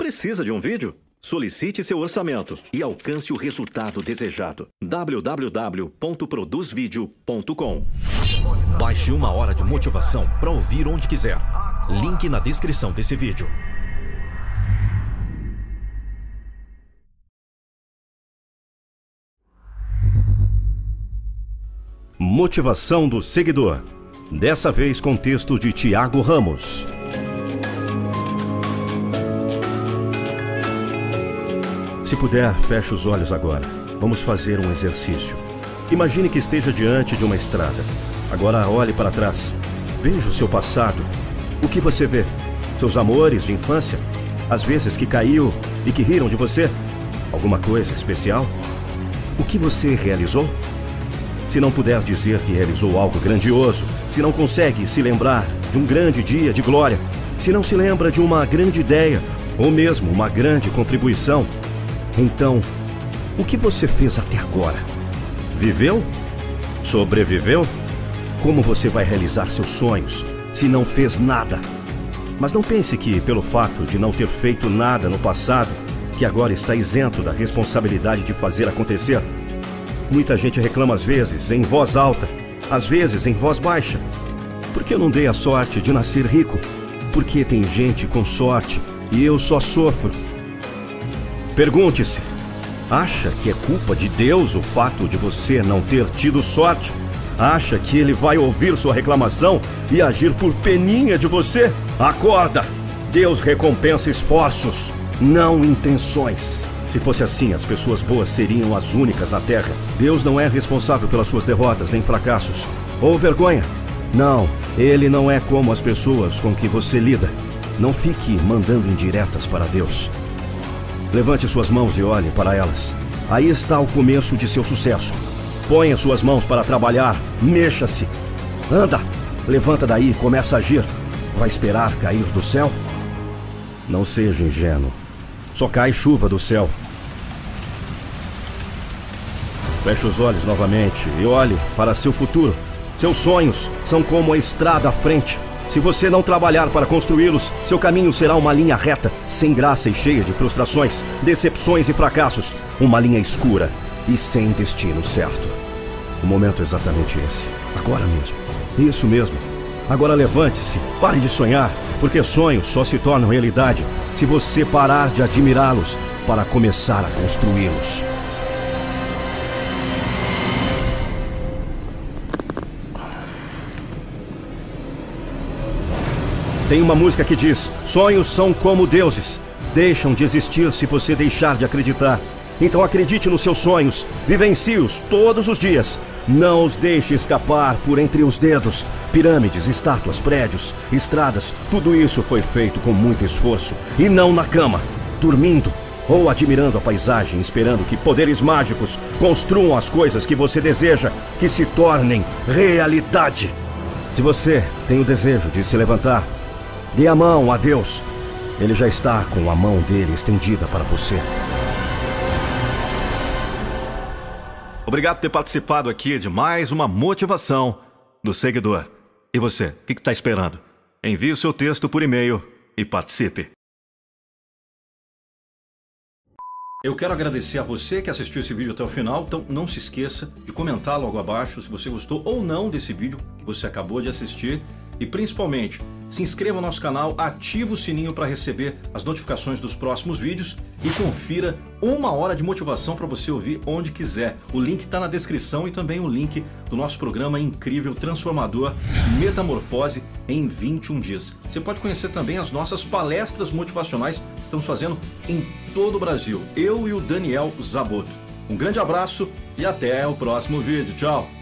Precisa de um vídeo? Solicite seu orçamento e alcance o resultado desejado. www.produzvideo.com Baixe uma hora de motivação para ouvir onde quiser. Link na descrição desse vídeo. Motivação do seguidor. Dessa vez com texto de Tiago Ramos. Se puder, feche os olhos agora. Vamos fazer um exercício. Imagine que esteja diante de uma estrada. Agora olhe para trás. Veja o seu passado. O que você vê? Seus amores de infância? As vezes que caiu e que riram de você? Alguma coisa especial? O que você realizou? Se não puder dizer que realizou algo grandioso, se não consegue se lembrar de um grande dia de glória, se não se lembra de uma grande ideia ou mesmo uma grande contribuição, então, o que você fez até agora? Viveu? Sobreviveu? Como você vai realizar seus sonhos se não fez nada? Mas não pense que, pelo fato de não ter feito nada no passado, que agora está isento da responsabilidade de fazer acontecer. Muita gente reclama às vezes em voz alta, às vezes em voz baixa. Por que eu não dei a sorte de nascer rico? Porque tem gente com sorte e eu só sofro. Pergunte-se: acha que é culpa de Deus o fato de você não ter tido sorte? Acha que ele vai ouvir sua reclamação e agir por peninha de você? Acorda! Deus recompensa esforços, não intenções. Se fosse assim, as pessoas boas seriam as únicas na Terra. Deus não é responsável pelas suas derrotas nem fracassos. Ou vergonha. Não, ele não é como as pessoas com que você lida. Não fique mandando indiretas para Deus. Levante suas mãos e olhe para elas. Aí está o começo de seu sucesso. Ponha suas mãos para trabalhar. Mexa-se. Anda. Levanta daí e começa a agir. Vai esperar cair do céu? Não seja ingênuo. Só cai chuva do céu. Feche os olhos novamente e olhe para seu futuro. Seus sonhos são como a estrada à frente. Se você não trabalhar para construí-los, seu caminho será uma linha reta, sem graça e cheia de frustrações, decepções e fracassos. Uma linha escura e sem destino certo. O momento é exatamente esse. Agora mesmo. Isso mesmo. Agora levante-se, pare de sonhar, porque sonhos só se tornam realidade se você parar de admirá-los para começar a construí-los. Tem uma música que diz: Sonhos são como deuses. Deixam de existir se você deixar de acreditar. Então acredite nos seus sonhos, vivencie-os todos os dias. Não os deixe escapar por entre os dedos. Pirâmides, estátuas, prédios, estradas, tudo isso foi feito com muito esforço. E não na cama, dormindo ou admirando a paisagem, esperando que poderes mágicos construam as coisas que você deseja que se tornem realidade. Se você tem o desejo de se levantar, Dê a mão a Deus. Ele já está com a mão dele estendida para você. Obrigado por ter participado aqui de mais uma motivação do seguidor. E você, o que está esperando? Envie o seu texto por e-mail e participe. Eu quero agradecer a você que assistiu esse vídeo até o final, então não se esqueça de comentar logo abaixo se você gostou ou não desse vídeo que você acabou de assistir e principalmente, se inscreva no nosso canal, ative o sininho para receber as notificações dos próximos vídeos e confira uma hora de motivação para você ouvir onde quiser. O link está na descrição e também o link do nosso programa incrível, transformador, Metamorfose em 21 dias. Você pode conhecer também as nossas palestras motivacionais que estamos fazendo em todo o Brasil. Eu e o Daniel Zaboto. Um grande abraço e até o próximo vídeo. Tchau!